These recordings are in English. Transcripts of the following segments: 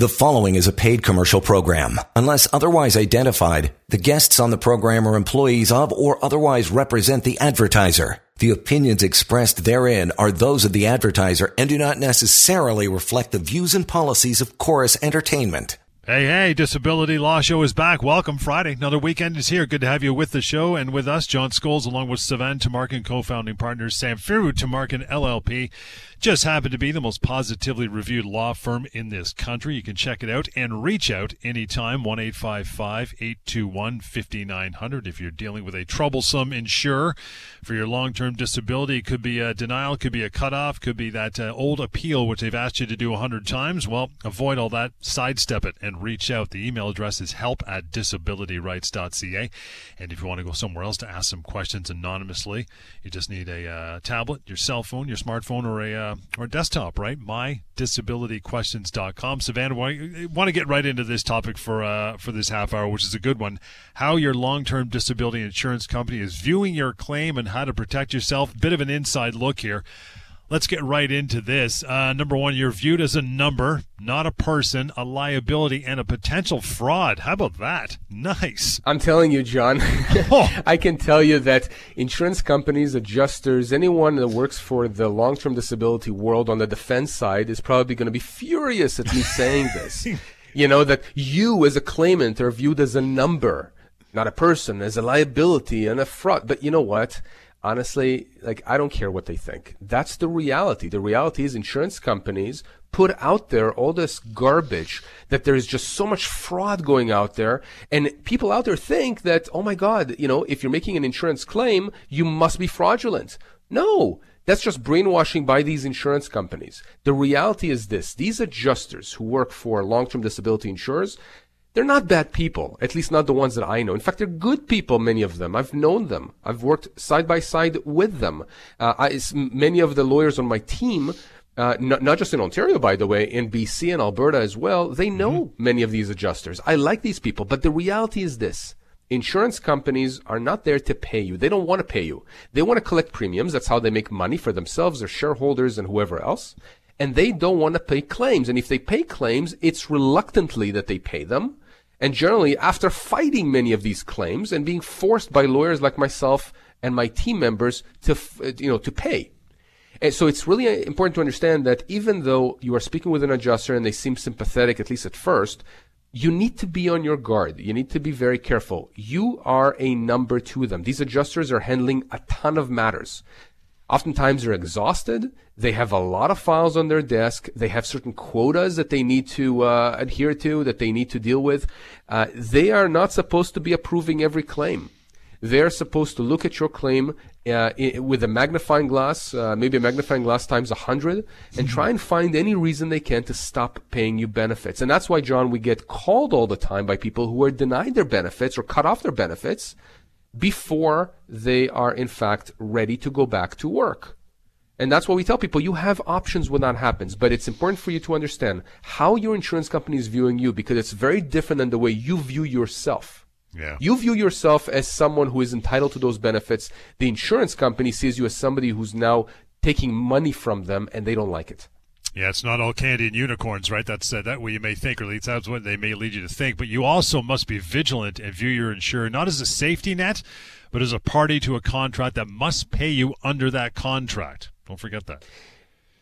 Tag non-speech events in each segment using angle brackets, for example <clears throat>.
The following is a paid commercial program. Unless otherwise identified, the guests on the program are employees of or otherwise represent the advertiser. The opinions expressed therein are those of the advertiser and do not necessarily reflect the views and policies of Corus Entertainment. Hey, hey, Disability Law Show is back. Welcome Friday. Another weekend is here. Good to have you with the show and with us, John Scholes, along with Sivan Tamarkin co-founding partners Samfiru Tamarkin LLP just happened to be the most positively reviewed law firm in this country. You can check it out and reach out anytime, 1 821 5900. If you're dealing with a troublesome insurer for your long term disability, it could be a denial, could be a cutoff, could be that uh, old appeal which they've asked you to do 100 times. Well, avoid all that, sidestep it, and reach out. The email address is help at disabilityrights.ca. And if you want to go somewhere else to ask some questions anonymously, you just need a uh, tablet, your cell phone, your smartphone, or a uh, uh, or desktop, right? MyDisabilityQuestions.com. Sivan, want to get right into this topic for uh, for this half hour, which is a good one. How your long-term disability insurance company is viewing your claim and how to protect yourself. Bit of an inside look here let's get right into this. Uh, number one, you're viewed as a number, not a person, a liability, and a potential fraud. How about that? Nice. I'm telling you, John. <laughs> oh. <laughs> I can tell you that insurance companies, adjusters, anyone that works for the long term disability world on the defense side is probably going to be furious at me saying <laughs> this. You know, that you as a claimant are viewed as a number, not a person, as a liability and a fraud. But you know what? Honestly, like I don't care what they think. That's the reality. The reality is insurance companies put out there all this garbage that there's just so much fraud going out there and people out there think that oh my god, you know, if you're making an insurance claim, you must be fraudulent. No. That's just brainwashing by these insurance companies. The reality is this. These adjusters who work for long-term disability insurers, they're not bad people, at least not the ones that I know. In fact, they're good people, many of them. I've known them. I've worked side by side with them. Uh, I, many of the lawyers on my team, uh, not, not, just in Ontario, by the way, in BC and Alberta as well, they know mm-hmm. many of these adjusters. I like these people, but the reality is this. Insurance companies are not there to pay you. They don't want to pay you. They want to collect premiums. That's how they make money for themselves, their shareholders, and whoever else and they don't want to pay claims. And if they pay claims, it's reluctantly that they pay them. And generally, after fighting many of these claims and being forced by lawyers like myself and my team members to, uh, you know, to pay. And so it's really uh, important to understand that even though you are speaking with an adjuster and they seem sympathetic, at least at first, you need to be on your guard. You need to be very careful. You are a number to them. These adjusters are handling a ton of matters. Oftentimes they're exhausted. They have a lot of files on their desk. They have certain quotas that they need to uh, adhere to, that they need to deal with. Uh, they are not supposed to be approving every claim. They're supposed to look at your claim uh, with a magnifying glass, uh, maybe a magnifying glass times a hundred, and try and find any reason they can to stop paying you benefits. And that's why, John, we get called all the time by people who are denied their benefits or cut off their benefits before they are in fact ready to go back to work. And that's what we tell people. You have options when that happens, but it's important for you to understand how your insurance company is viewing you because it's very different than the way you view yourself. Yeah. You view yourself as someone who is entitled to those benefits. The insurance company sees you as somebody who's now taking money from them and they don't like it. Yeah, it's not all candy and unicorns, right? That's uh, that way you may think, or at least that's what they may lead you to think. But you also must be vigilant and view your insurer not as a safety net, but as a party to a contract that must pay you under that contract. Don't forget that.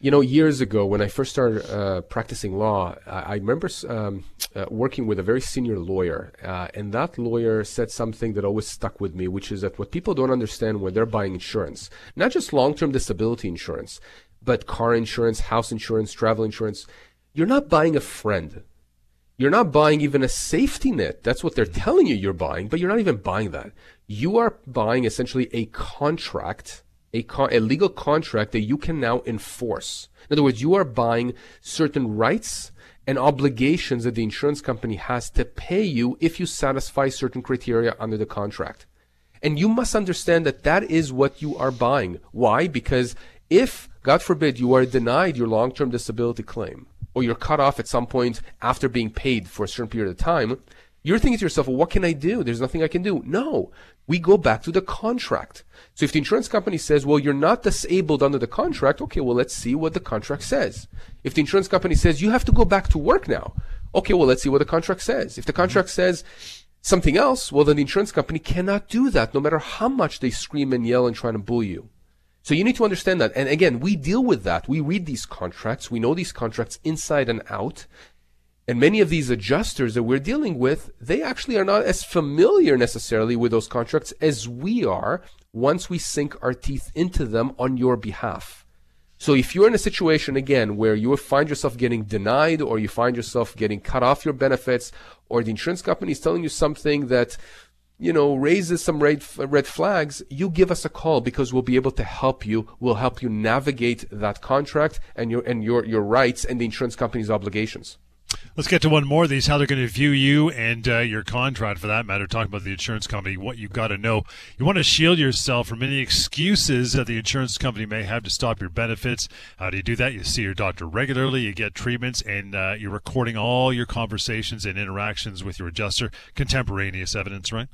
You know, years ago when I first started uh, practicing law, I, I remember um, uh, working with a very senior lawyer, uh, and that lawyer said something that always stuck with me, which is that what people don't understand when they're buying insurance, not just long-term disability insurance, but car insurance, house insurance, travel insurance, you're not buying a friend. You're not buying even a safety net. That's what they're telling you you're buying, but you're not even buying that. You are buying essentially a contract, a, con- a legal contract that you can now enforce. In other words, you are buying certain rights and obligations that the insurance company has to pay you if you satisfy certain criteria under the contract. And you must understand that that is what you are buying. Why? Because if, God forbid, you are denied your long term disability claim, or you're cut off at some point after being paid for a certain period of time, you're thinking to yourself, well, what can I do? There's nothing I can do. No, we go back to the contract. So if the insurance company says, well, you're not disabled under the contract, okay, well, let's see what the contract says. If the insurance company says, you have to go back to work now, Okay, well, let's see what the contract says. If the mm-hmm. contract says something else, well, then the insurance company cannot do that no matter how much they scream and yell and try to bully you. So you need to understand that. And again, we deal with that. We read these contracts. We know these contracts inside and out. And many of these adjusters that we're dealing with, they actually are not as familiar necessarily with those contracts as we are once we sink our teeth into them on your behalf. So if you're in a situation again where you find yourself getting denied or you find yourself getting cut off your benefits or the insurance company is telling you something that you know raises some red red flags, you give us a call because we'll be able to help you. We'll help you navigate that contract and your and your your rights and the insurance company's obligations. Let's get to one more of these. How they're going to view you and uh, your contract, for that matter. Talking about the insurance company, what you've got to know. You want to shield yourself from any excuses that the insurance company may have to stop your benefits. How do you do that? You see your doctor regularly, you get treatments, and uh, you're recording all your conversations and interactions with your adjuster. Contemporaneous evidence, right?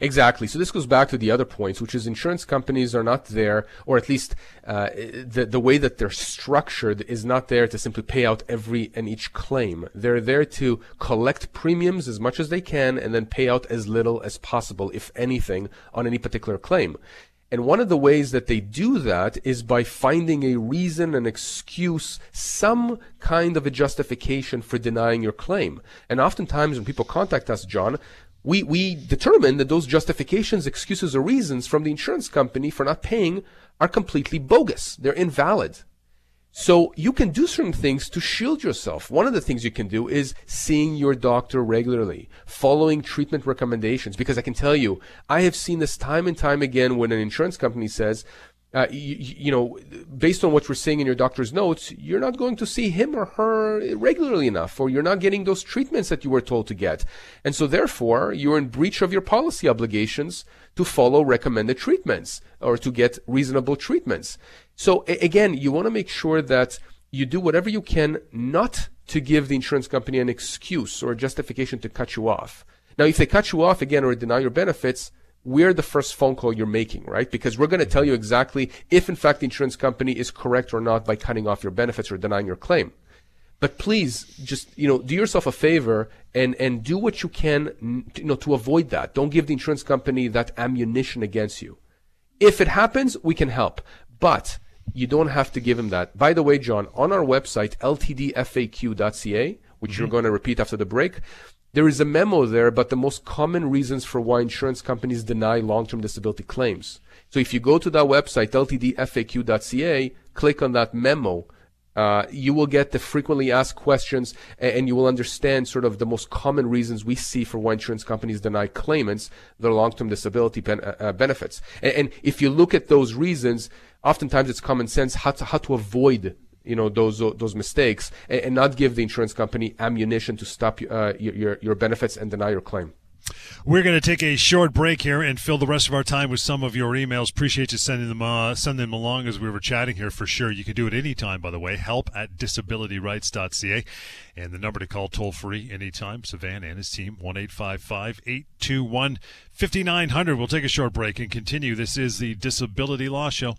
Exactly. So this goes back to the other points, which is insurance companies are not there, or at least uh, the the way that they're structured is not there to simply pay out every and each claim. They're there to collect premiums as much as they can and then pay out as little as possible, if anything, on any particular claim. And one of the ways that they do that is by finding a reason, an excuse, some kind of a justification for denying your claim. And oftentimes when people contact us, John, we, we determine that those justifications, excuses, or reasons from the insurance company for not paying are completely bogus. They're invalid. So you can do certain things to shield yourself. One of the things you can do is seeing your doctor regularly, following treatment recommendations. Because I can tell you, I have seen this time and time again when an insurance company says, uh, you, you, know, based on what we're seeing in your doctor's notes, you're not going to see him or her regularly enough, or you're not getting those treatments that you were told to get. And so therefore, you're in breach of your policy obligations to follow recommended treatments or to get reasonable treatments. So a- again, you want to make sure that you do whatever you can not to give the insurance company an excuse or a justification to cut you off. Now, if they cut you off again or deny your benefits, we're the first phone call you're making, right? Because we're going to tell you exactly if, in fact, the insurance company is correct or not by cutting off your benefits or denying your claim. But please, just you know, do yourself a favor and and do what you can, you know, to avoid that. Don't give the insurance company that ammunition against you. If it happens, we can help, but you don't have to give him that. By the way, John, on our website ltdfaq.ca, which mm-hmm. you're going to repeat after the break, there is a memo there about the most common reasons for why insurance companies deny long-term disability claims. So if you go to that website, ltdfaq.ca, click on that memo, uh, you will get the frequently asked questions and, you will understand sort of the most common reasons we see for why insurance companies deny claimants their long-term disability ben- uh, uh benefits. And, and, if you look at those reasons, oftentimes it's common sense how to, how to avoid you know those those mistakes and, and not give the insurance company ammunition to stop uh, your your benefits and deny your claim. We're going to take a short break here and fill the rest of our time with some of your emails. Appreciate you sending them uh, sending them along as we were chatting here for sure. You can do it anytime, by the way. Help at disabilityrights.ca. And the number to call toll free anytime. Sivan and his team, 1 821 5900. We'll take a short break and continue. This is the Disability Law Show.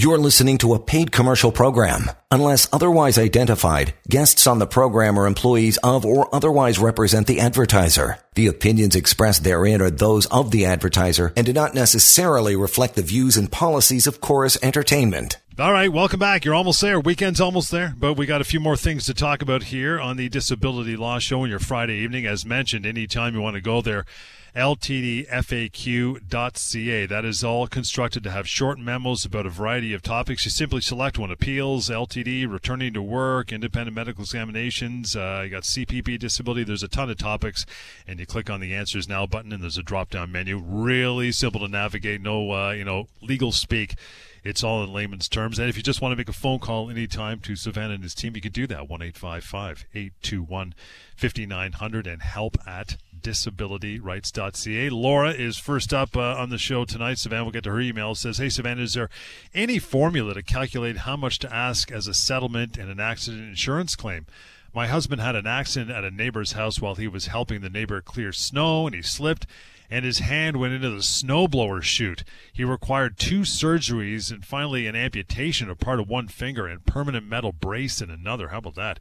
You're listening to a paid commercial program. Unless otherwise identified, guests on the program are employees of or otherwise represent the advertiser. The opinions expressed therein are those of the advertiser and do not necessarily reflect the views and policies of Corus Entertainment. All right, welcome back. You're almost there. Weekend's almost there, but we got a few more things to talk about here on the Disability Law Show on your Friday evening. As mentioned, anytime you want to go there, ltdfaq.ca. That is all constructed to have short memos about a variety of topics. You simply select one appeals, LTD, returning to work, independent medical examinations. Uh, you got CPP disability. There's a ton of topics, and you click on the answers now button, and there's a drop down menu. Really simple to navigate. No, uh, you know, legal speak. It's all in layman's terms. And if you just want to make a phone call anytime to Sivan and his team, you can do that. 1 821 5900 and help at disabilityrights.ca. Laura is first up uh, on the show tonight. Sivan will get to her email. It says, Hey, Sivan, is there any formula to calculate how much to ask as a settlement in an accident insurance claim? My husband had an accident at a neighbor's house while he was helping the neighbor clear snow and he slipped and his hand went into the snowblower chute. He required two surgeries and finally an amputation of part of one finger and permanent metal brace in another. How about that?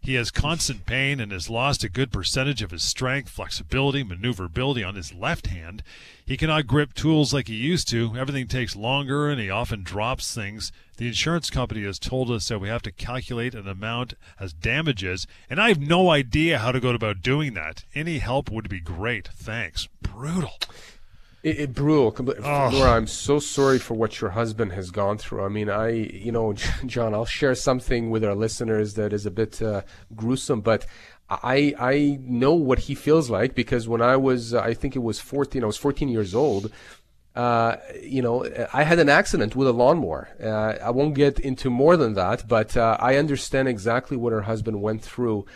He has constant pain and has lost a good percentage of his strength, flexibility, maneuverability on his left hand. He cannot grip tools like he used to. Everything takes longer and he often drops things. The insurance company has told us that we have to calculate an amount as damages, and I have no idea how to go about doing that. Any help would be great. Thanks. Brutal. It, it brutal. Laura, I'm so sorry for what your husband has gone through. I mean, I, you know, <laughs> John, I'll share something with our listeners that is a bit uh, gruesome, but I I know what he feels like because when I was, I think it was 14, I was 14 years old. Uh, you know, I had an accident with a lawnmower. Uh, I won't get into more than that, but uh, I understand exactly what her husband went through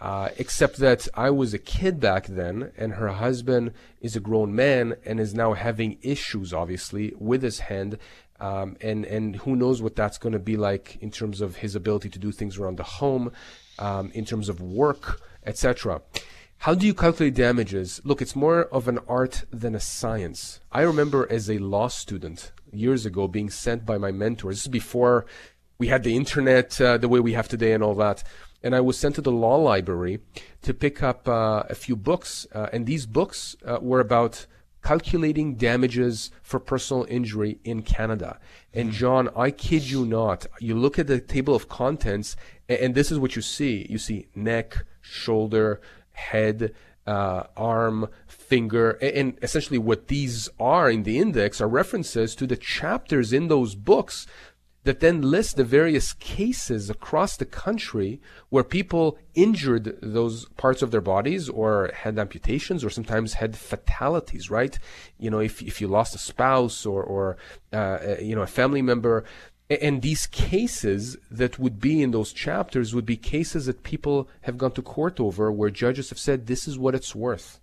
uh, except that I was a kid back then, and her husband is a grown man and is now having issues, obviously, with his hand. Um, and and who knows what that's going to be like in terms of his ability to do things around the home, um, in terms of work, etc. How do you calculate damages? Look, it's more of an art than a science. I remember as a law student years ago being sent by my mentors, This is before we had the internet uh, the way we have today and all that and I was sent to the law library to pick up uh, a few books. Uh, and these books uh, were about calculating damages for personal injury in Canada. And hmm. John, I kid you not, you look at the table of contents, and, and this is what you see. You see neck, shoulder, head, uh, arm, finger, and, and essentially what these are in the index are references to the chapters in those books that then lists the various cases across the country where people injured those parts of their bodies or had amputations or sometimes had fatalities, right? You know, if, if you lost a spouse or, or uh, you know, a family member. And these cases that would be in those chapters would be cases that people have gone to court over where judges have said this is what it's worth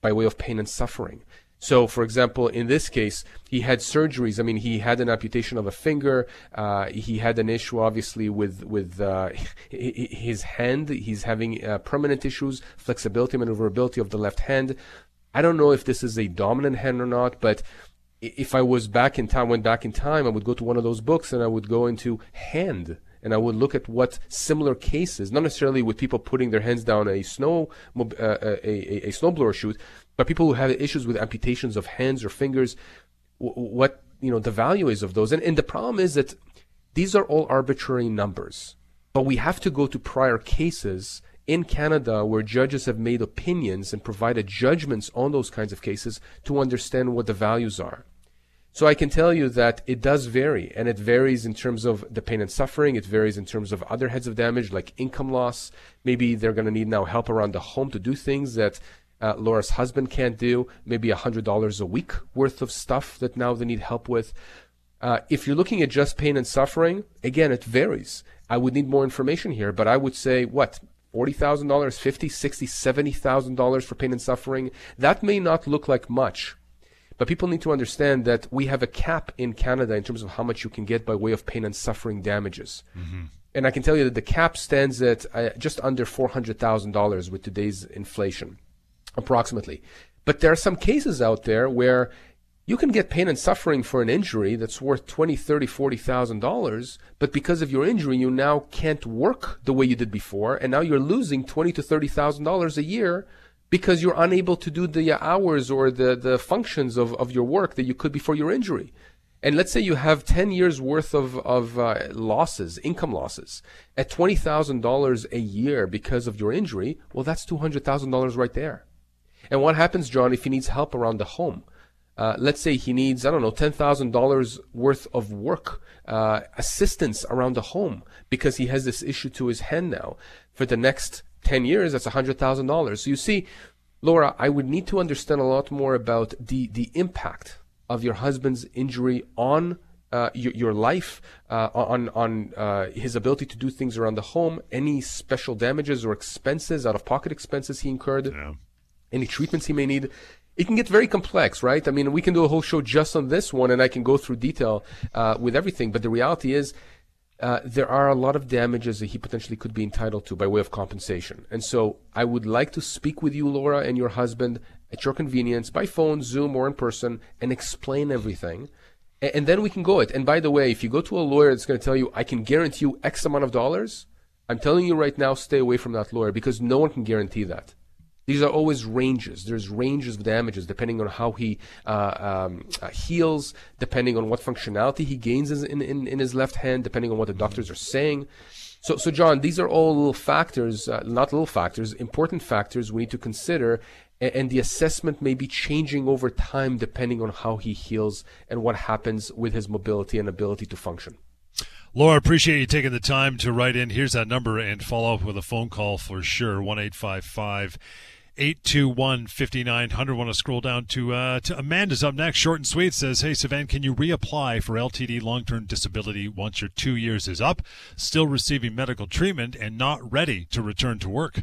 by way of pain and suffering. So, for example, in this case, he had surgeries. I mean, he had an amputation of a finger. Uh, he had an issue, obviously, with with uh, <laughs> his hand. He's having uh, permanent issues, flexibility, maneuverability of the left hand. I don't know if this is a dominant hand or not, but if I was back in time, went back in time, I would go to one of those books and I would go into hand and I would look at what similar cases, not necessarily with people putting their hands down a snow uh, a, a, a snowblower chute, but people who have issues with amputations of hands or fingers, what you know the value is of those. And, and the problem is that these are all arbitrary numbers. But we have to go to prior cases in Canada where judges have made opinions and provided judgments on those kinds of cases to understand what the values are. So I can tell you that it does vary, and it varies in terms of the pain and suffering. It varies in terms of other heads of damage like income loss. Maybe they're going to need now help around the home to do things that uh, Laura's husband can't do, maybe $100 a week worth of stuff that now they need help with. Uh, if you're looking at just pain and suffering, again, it varies. I would need more information here, but I would say what? $40,000, $50, $60, $70,000 for pain and suffering. That may not look like much, but people need to understand that we have a cap in Canada in terms of how much you can get by way of pain and suffering damages. Mm-hmm. And I can tell you that the cap stands at uh, just under $400,000 with today's inflation approximately. But there are some cases out there where you can get pain and suffering for an injury that's worth twenty, thirty, forty thousand dollars, but because of your injury, you now can't work the way you did before, and now you're losing twenty to thirty thousand dollars a year because you're unable to do the hours or the, the functions of, of your work that you could before your injury. And let's say you have 10 years worth of, of uh, losses, income losses, at $20,000 a year because of your injury, well, that's $200,000 right there. And what happens, John, if he needs help around the home? Uh, let's say he needs, I don't know, $10,000 worth of work, uh, assistance around the home because he has this issue to his hand now. For the next 10 years, that's $100,000. So you see, Laura, I would need to understand a lot more about the, the impact of your husband's injury on uh, your, your, life, uh, on on uh, his ability to do things around the home, any special damages or expenses, out of pocket expenses he incurred. Yeah any treatments he may need. It can get very complex, right? I mean, we can do a whole show just on this one, and I can go through detail uh, with everything. But the reality is, uh, there are a lot of damages that he potentially could be entitled to by way of compensation. And so I would like to speak with you, Laura, and your husband at your convenience by phone, Zoom, or in person and explain everything. And, and then we can go it. And by the way, if you go to a lawyer that's going to tell you, I can guarantee you X amount of dollars, I'm telling you right now, stay away from that lawyer because no one can guarantee that. These are always ranges. There's ranges of damages depending on how he uh, um, uh, heals, depending on what functionality he gains in, in, in his left hand, depending on what the doctors are saying. So, so John, these are all little factors, uh, not little factors, important factors we need to consider. And, and the assessment may be changing over time depending on how he heals and what happens with his mobility and ability to function. Laura, appreciate you taking the time to write in. Here's that number and follow up with a phone call for sure. One eight five five 821 5900. Want to scroll down to, uh, to Amanda's up next. Short and sweet says, Hey, Sivan, can you reapply for LTD long term disability once your two years is up, still receiving medical treatment, and not ready to return to work?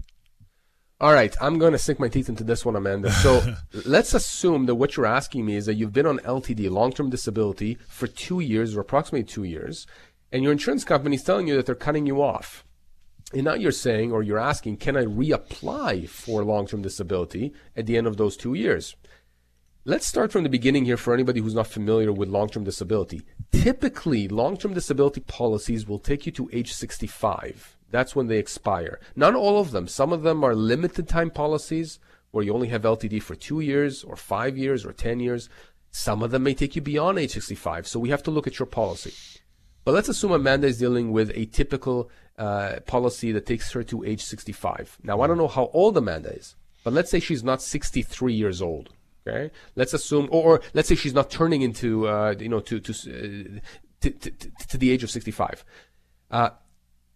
All right, I'm going to sink my teeth into this one, Amanda. So <laughs> let's assume that what you're asking me is that you've been on LTD, long term disability, for two years or approximately two years, and your insurance company is telling you that they're cutting you off. And now you're saying, or you're asking, can I reapply for long term disability at the end of those two years? Let's start from the beginning here for anybody who's not familiar with long term disability. Typically, long term disability policies will take you to age 65. That's when they expire. Not all of them. Some of them are limited time policies where you only have LTD for two years or five years or 10 years. Some of them may take you beyond age 65. So we have to look at your policy. But let's assume Amanda is dealing with a typical uh, policy that takes her to age 65. Now, I don't know how old Amanda is, but let's say she's not 63 years old. Okay, let's assume, or, or let's say she's not turning into, uh, you know, to to, uh, to, to, to the age of 65. Uh,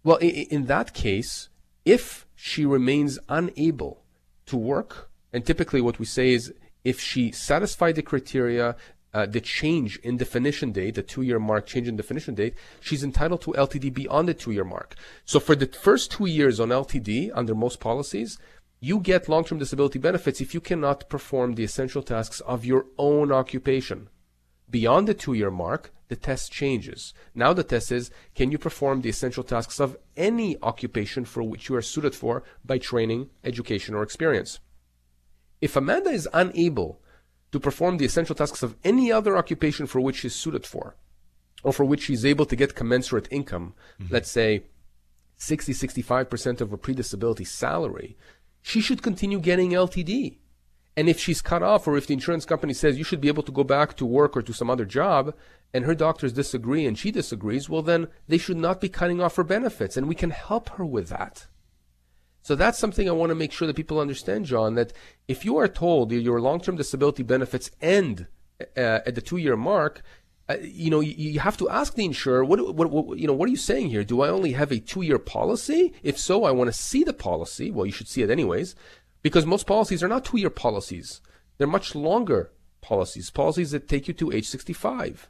well, in, in that case, if she remains unable to work, and typically what we say is if she satisfied the criteria uh, the change in definition date, the two year mark change in definition date, she's entitled to LTD beyond the two year mark. So for the first two years on LTD, under most policies, you get long term disability benefits if you cannot perform the essential tasks of your own occupation. Beyond the two year mark, the test changes. Now the test is can you perform the essential tasks of any occupation for which you are suited for by training, education, or experience? If Amanda is unable to perform the essential tasks of any other occupation for which she's suited for, or for which she's able to get commensurate income, mm-hmm. let's say 60, 65% of her pre-disability salary, she should continue getting LTD. And if she's cut off, or if the insurance company says you should be able to go back to work or to some other job, and her doctors disagree and she disagrees, well, then they should not be cutting off her benefits, and we can help her with that. So that's something I want to make sure that people understand, John, that if you are told your long-term disability benefits end uh, at the two-year mark, uh, you know, you, you, have to ask the insurer, what, what, what, you know, what are you saying here? Do I only have a two-year policy? If so, I want to see the policy. Well, you should see it anyways, because most policies are not two-year policies. They're much longer policies, policies that take you to age 65.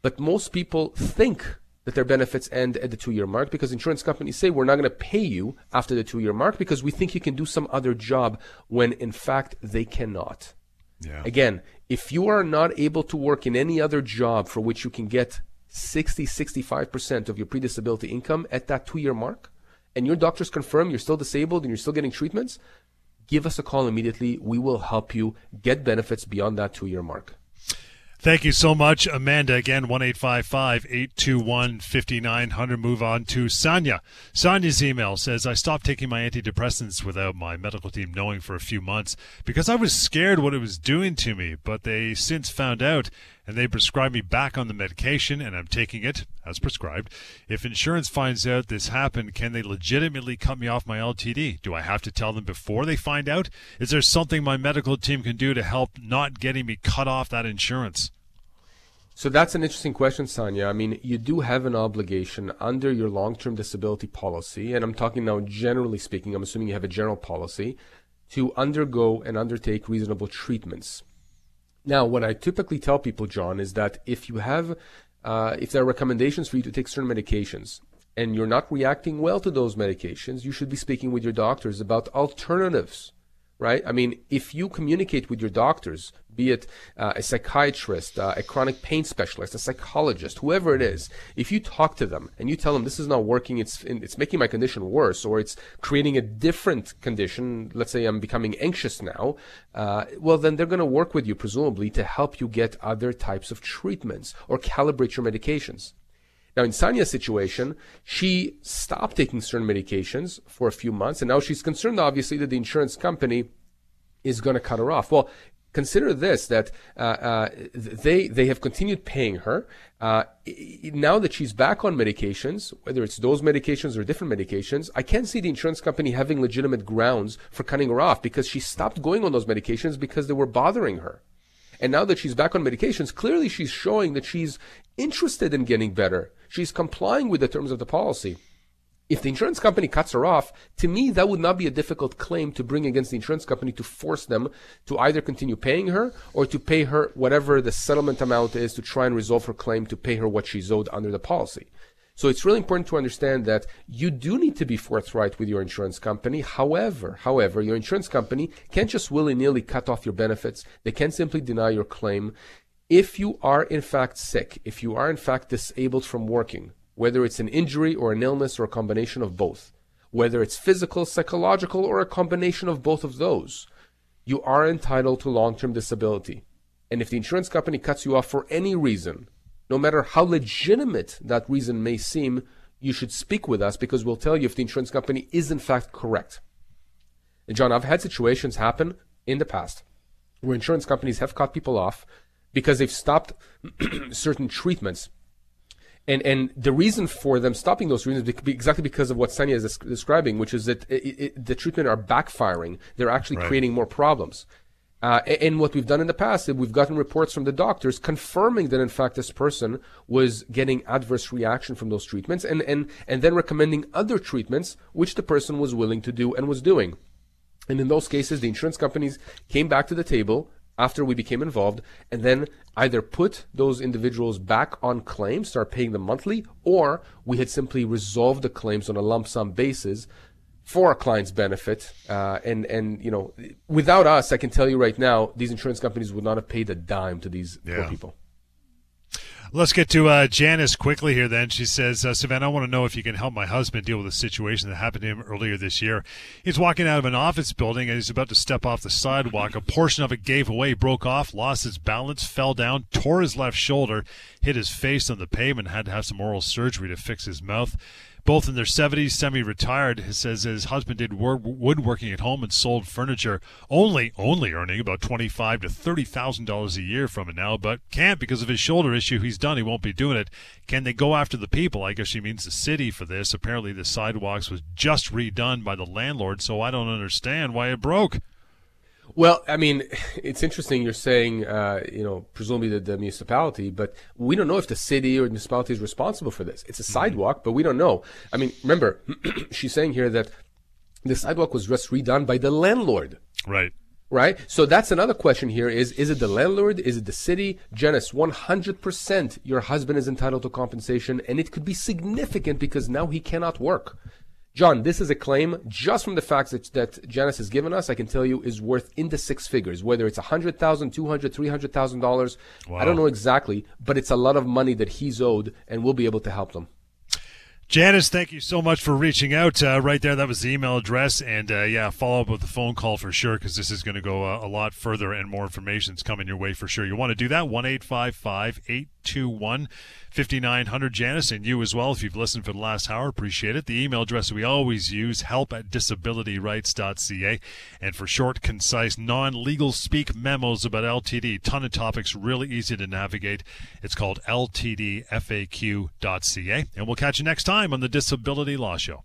But most people think that their benefits end at the two year mark because insurance companies say we're not going to pay you after the two year mark because we think you can do some other job when in fact they cannot. Yeah. Again, if you are not able to work in any other job for which you can get 60, 65% of your pre disability income at that two year mark, and your doctors confirm you're still disabled and you're still getting treatments, give us a call immediately. We will help you get benefits beyond that two year mark. Thank you so much, Amanda. Again, 1 821 5900. Move on to Sonia. Sonia's email says I stopped taking my antidepressants without my medical team knowing for a few months because I was scared what it was doing to me, but they since found out and they prescribe me back on the medication and I'm taking it as prescribed. If insurance finds out this happened, can they legitimately cut me off my LTD? Do I have to tell them before they find out? Is there something my medical team can do to help not getting me cut off that insurance? So that's an interesting question, Sonia. I mean, you do have an obligation under your long term disability policy, and I'm talking now generally speaking, I'm assuming you have a general policy, to undergo and undertake reasonable treatments. Now, what I typically tell people, John, is that if you have, uh, if there are recommendations for you to take certain medications and you're not reacting well to those medications, you should be speaking with your doctors about alternatives right? I mean, if you communicate with your doctors, be it uh, a psychiatrist, uh, a chronic pain specialist, a psychologist, whoever it is, if you talk to them and you tell them this is not working, it's it's making my condition worse, or it's creating a different condition. Let's say I'm becoming anxious now. Uh, well, then they're going to work with you presumably to help you get other types of treatments or calibrate your medications. Now, in Sanya's situation, she stopped taking certain medications for a few months, and now she's concerned, obviously, that the insurance company is going to cut her off. Well, consider this that uh, uh, they they have continued paying her. Uh, now that she's back on medications, whether it's those medications or different medications, I can't see the insurance company having legitimate grounds for cutting her off because she stopped going on those medications because they were bothering her. And now that she's back on medications, clearly she's showing that she's interested in getting better. She's complying with the terms of the policy. If the insurance company cuts her off, to me, that would not be a difficult claim to bring against the insurance company to force them to either continue paying her or to pay her whatever the settlement amount is to try and resolve her claim to pay her what she's owed under the policy. So it's really important to understand that you do need to be forthright with your insurance company. However, however, your insurance company can't just willy-nilly cut off your benefits. They can't simply deny your claim. If you are in fact sick, if you are in fact disabled from working, whether it's an injury or an illness or a combination of both, whether it's physical, psychological, or a combination of both of those, you are entitled to long-term disability. And if the insurance company cuts you off for any reason, no matter how legitimate that reason may seem, you should speak with us because we'll tell you if the insurance company is in fact correct. And John, I've had situations happen in the past where insurance companies have cut people off because they've stopped <clears throat> certain treatments. And, and the reason for them stopping those treatments is exactly because of what Sanya is describing, which is that it, it, the treatment are backfiring. They're actually right. creating more problems. Uh, and what we've done in the past is we've gotten reports from the doctors confirming that in fact this person was getting adverse reaction from those treatments and, and, and then recommending other treatments which the person was willing to do and was doing. And in those cases, the insurance companies came back to the table after we became involved and then either put those individuals back on claims, start paying them monthly, or we had simply resolved the claims on a lump sum basis for our clients' benefit. Uh, and and you know, without us, I can tell you right now, these insurance companies would not have paid a dime to these yeah. poor people. Let's get to uh, Janice quickly here. Then she says, uh, Sivan, I want to know if you can help my husband deal with a situation that happened to him earlier this year. He's walking out of an office building and he's about to step off the sidewalk. A portion of it gave away, broke off, lost its balance, fell down, tore his left shoulder, hit his face on the pavement, had to have some oral surgery to fix his mouth both in their 70s, semi-retired. Says his husband did woodworking at home and sold furniture, only only earning about twenty-five to thirty thousand dollars a year from it now, but can't because of his shoulder issue. He's done. He won't be doing it. Can they go after the people? I guess she means the city for this. Apparently, the sidewalks was just redone by the landlord, so I don't understand why it broke. Well, I mean, it's interesting you're saying, uh, you know, presumably the, the, municipality, but we don't know if the city or the municipality is responsible for this. It's a mm-hmm. sidewalk, but we don't know. I mean, remember, <clears throat> she's saying here that the sidewalk was just redone by the landlord. Right. Right. So that's another question here is, is it the landlord? Is it the city? Janice, 100% your husband is entitled to compensation and it could be significant because now he cannot work. John, this is a claim just from the facts that, that Janice has given us, I can tell you is worth in the six figures, whether it's $100,000, $200,000, $300,000. Wow. I don't know exactly, but it's a lot of money that he's owed and we'll be able to help them. Janice, thank you so much for reaching out. Uh, right there, that was the email address, and uh, yeah, follow up with the phone call for sure because this is going to go uh, a lot further, and more information is coming your way for sure. You want to do that? One eight five five eight two one 5900 Janice, and you as well, if you've listened for the last hour, appreciate it. The email address we always use, help at disabilityrights.ca. And for short, concise, non legal speak memos about LTD, ton of topics, really easy to navigate. It's called ltdfaq.ca. And we'll catch you next time on the Disability Law Show.